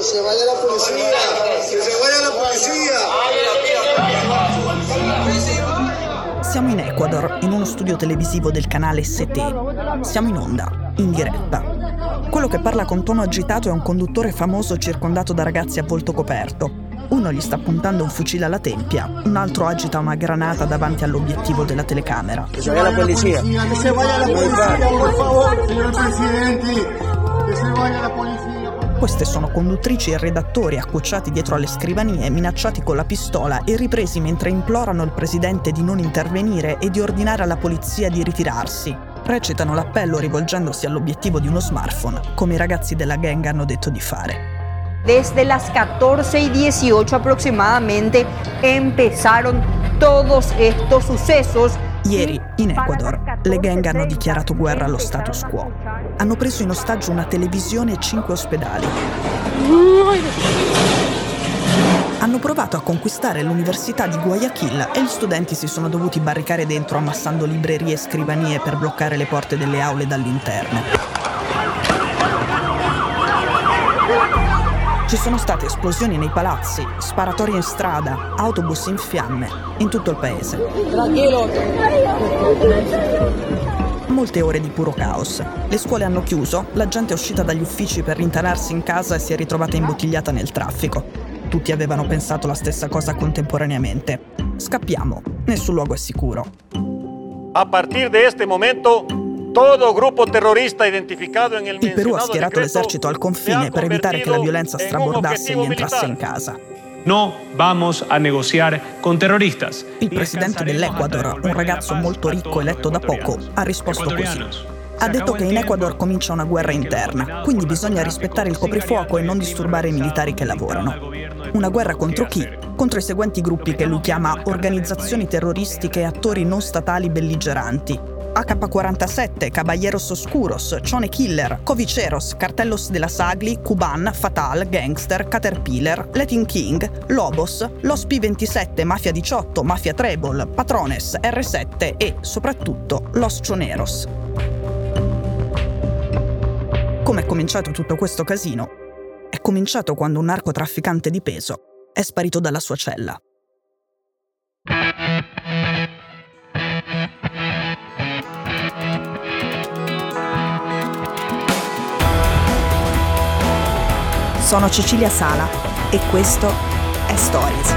Que se vaya la policía, que se vaya la policía. Siamo in Ecuador, in uno studio televisivo del canale ST. Siamo in onda, in diretta. Quello che parla con tono agitato è un conduttore famoso circondato da ragazzi a volto coperto. Uno gli sta puntando un fucile alla tempia, un altro agita una granata davanti all'obiettivo della telecamera. Que se vaya la policía. Que se vaya la policía, por favor, señor presidente. Que se vaya la policía. Queste sono conduttrici e redattori accocciati dietro alle scrivanie, minacciati con la pistola e ripresi mentre implorano il presidente di non intervenire e di ordinare alla polizia di ritirarsi. Recitano l'appello rivolgendosi all'obiettivo di uno smartphone, come i ragazzi della gang hanno detto di fare. Desde las 14 y 18 aproximadamente empezaron todos estos sucesos. Ieri, in Ecuador, le gang hanno dichiarato guerra allo status quo. Hanno preso in ostaggio una televisione e cinque ospedali. Hanno provato a conquistare l'università di Guayaquil e gli studenti si sono dovuti barricare dentro ammassando librerie e scrivanie per bloccare le porte delle aule dall'interno. Ci sono state esplosioni nei palazzi, sparatorie in strada, autobus in fiamme, in tutto il paese. Molte ore di puro caos. Le scuole hanno chiuso, la gente è uscita dagli uffici per rintanarsi in casa e si è ritrovata imbottigliata nel traffico. Tutti avevano pensato la stessa cosa contemporaneamente. Scappiamo, nessun luogo è sicuro. A partir de este momento Todo gruppo terrorista identificato nel Il Perù ha schierato l'esercito al confine per evitare che la violenza strabordasse e gli entrasse in casa. No vamos a negociar con terroristas. Il presidente dell'Ecuador, un ragazzo molto ricco eletto da poco, ha risposto così. Ha detto che in Ecuador comincia una guerra interna, quindi bisogna rispettare il coprifuoco e non disturbare i militari che lavorano. Una guerra contro chi? Contro i seguenti gruppi che lui chiama organizzazioni terroristiche e attori non statali belligeranti, AK-47, Caballeros Oscuros, Cione Killer, Coviceros, Cartellos della Sagli, Cuban, Fatal, Gangster, Caterpillar, Latin King, Lobos, Los P27, Mafia 18, Mafia Treble, Patrones, R7 e, soprattutto, Los Choneros. Come è cominciato tutto questo casino? È cominciato quando un narcotrafficante di peso è sparito dalla sua cella. Sono Cecilia Sala e questo è Stories.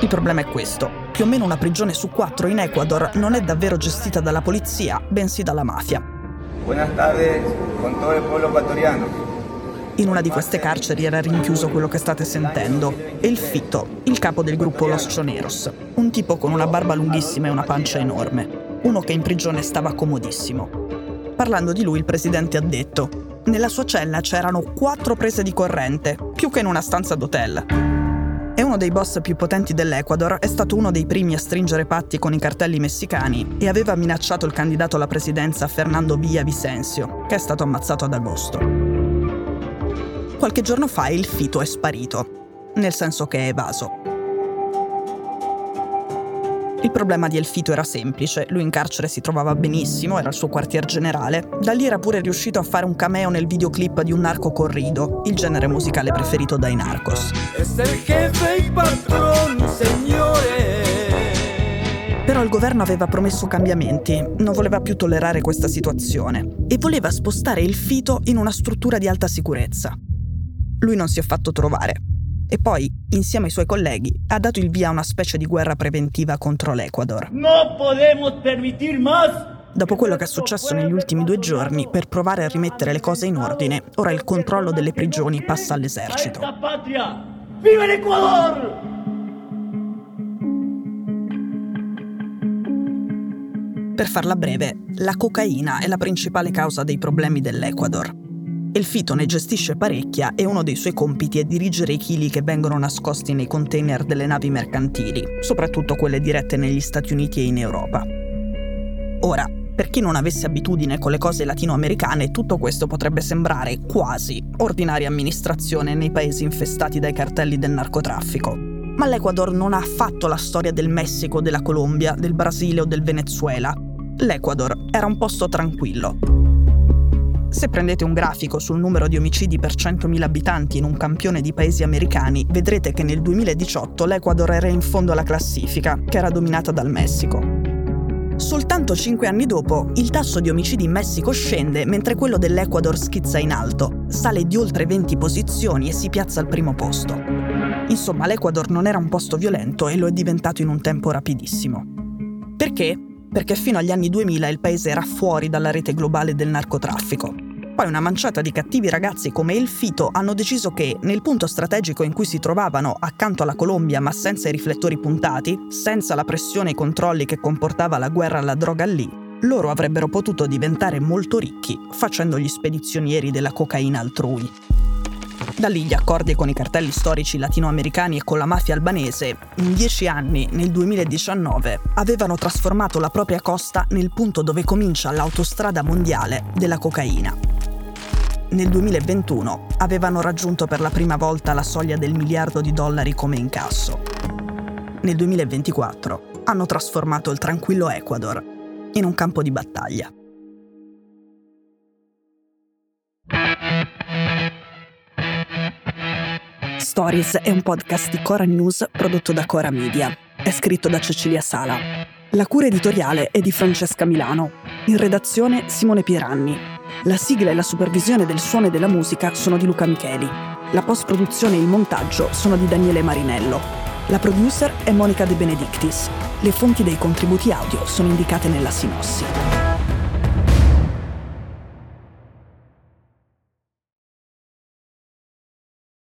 Il problema è questo. Più o meno una prigione su quattro in Ecuador non è davvero gestita dalla polizia, bensì dalla mafia. Buenas tardes con todo el pueblo ecuatoriano. In una di queste carceri era rinchiuso quello che state sentendo, El Fito, il capo del gruppo Los Choneros, un tipo con una barba lunghissima e una pancia enorme, uno che in prigione stava comodissimo. Parlando di lui il presidente ha detto, nella sua cella c'erano quattro prese di corrente, più che in una stanza d'hotel. È uno dei boss più potenti dell'Ecuador, è stato uno dei primi a stringere patti con i cartelli messicani e aveva minacciato il candidato alla presidenza Fernando Villavicencio, che è stato ammazzato ad agosto qualche giorno fa il fito è sparito, nel senso che è evaso. Il problema di Elfito era semplice, lui in carcere si trovava benissimo, era il suo quartier generale, da lì era pure riuscito a fare un cameo nel videoclip di un narco corrido, il genere musicale preferito dai narcos. Però il governo aveva promesso cambiamenti, non voleva più tollerare questa situazione e voleva spostare il fito in una struttura di alta sicurezza lui non si è fatto trovare. E poi, insieme ai suoi colleghi, ha dato il via a una specie di guerra preventiva contro l'Ecuador. No Dopo quello che è successo negli ultimi due giorni, per provare a rimettere le cose in ordine, ora il controllo delle prigioni passa all'esercito. Viva l'Ecuador! Per farla breve, la cocaina è la principale causa dei problemi dell'Ecuador. Il Fito ne gestisce parecchia e uno dei suoi compiti è dirigere i chili che vengono nascosti nei container delle navi mercantili, soprattutto quelle dirette negli Stati Uniti e in Europa. Ora, per chi non avesse abitudine con le cose latinoamericane, tutto questo potrebbe sembrare quasi ordinaria amministrazione nei paesi infestati dai cartelli del narcotraffico. Ma l'Ecuador non ha affatto la storia del Messico, della Colombia, del Brasile o del Venezuela. L'Ecuador era un posto tranquillo. Se prendete un grafico sul numero di omicidi per 100.000 abitanti in un campione di paesi americani, vedrete che nel 2018 l'Ecuador era in fondo alla classifica, che era dominata dal Messico. Soltanto cinque anni dopo, il tasso di omicidi in Messico scende mentre quello dell'Ecuador schizza in alto, sale di oltre 20 posizioni e si piazza al primo posto. Insomma, l'Ecuador non era un posto violento e lo è diventato in un tempo rapidissimo. Perché? Perché fino agli anni 2000 il paese era fuori dalla rete globale del narcotraffico. Poi una manciata di cattivi ragazzi come il Fito hanno deciso che, nel punto strategico in cui si trovavano accanto alla Colombia ma senza i riflettori puntati, senza la pressione e i controlli che comportava la guerra alla droga lì, loro avrebbero potuto diventare molto ricchi facendo gli spedizionieri della cocaina altrui. Da lì gli accordi con i cartelli storici latinoamericani e con la mafia albanese, in dieci anni, nel 2019, avevano trasformato la propria costa nel punto dove comincia l'autostrada mondiale della cocaina nel 2021 avevano raggiunto per la prima volta la soglia del miliardo di dollari come incasso. Nel 2024 hanno trasformato il tranquillo Ecuador in un campo di battaglia. Stories è un podcast di Cora News prodotto da Cora Media. È scritto da Cecilia Sala. La cura editoriale è di Francesca Milano. In redazione Simone Pieranni. La sigla e la supervisione del suono e della musica sono di Luca Micheli. La post-produzione e il montaggio sono di Daniele Marinello. La producer è Monica De Benedictis. Le fonti dei contributi audio sono indicate nella sinossi.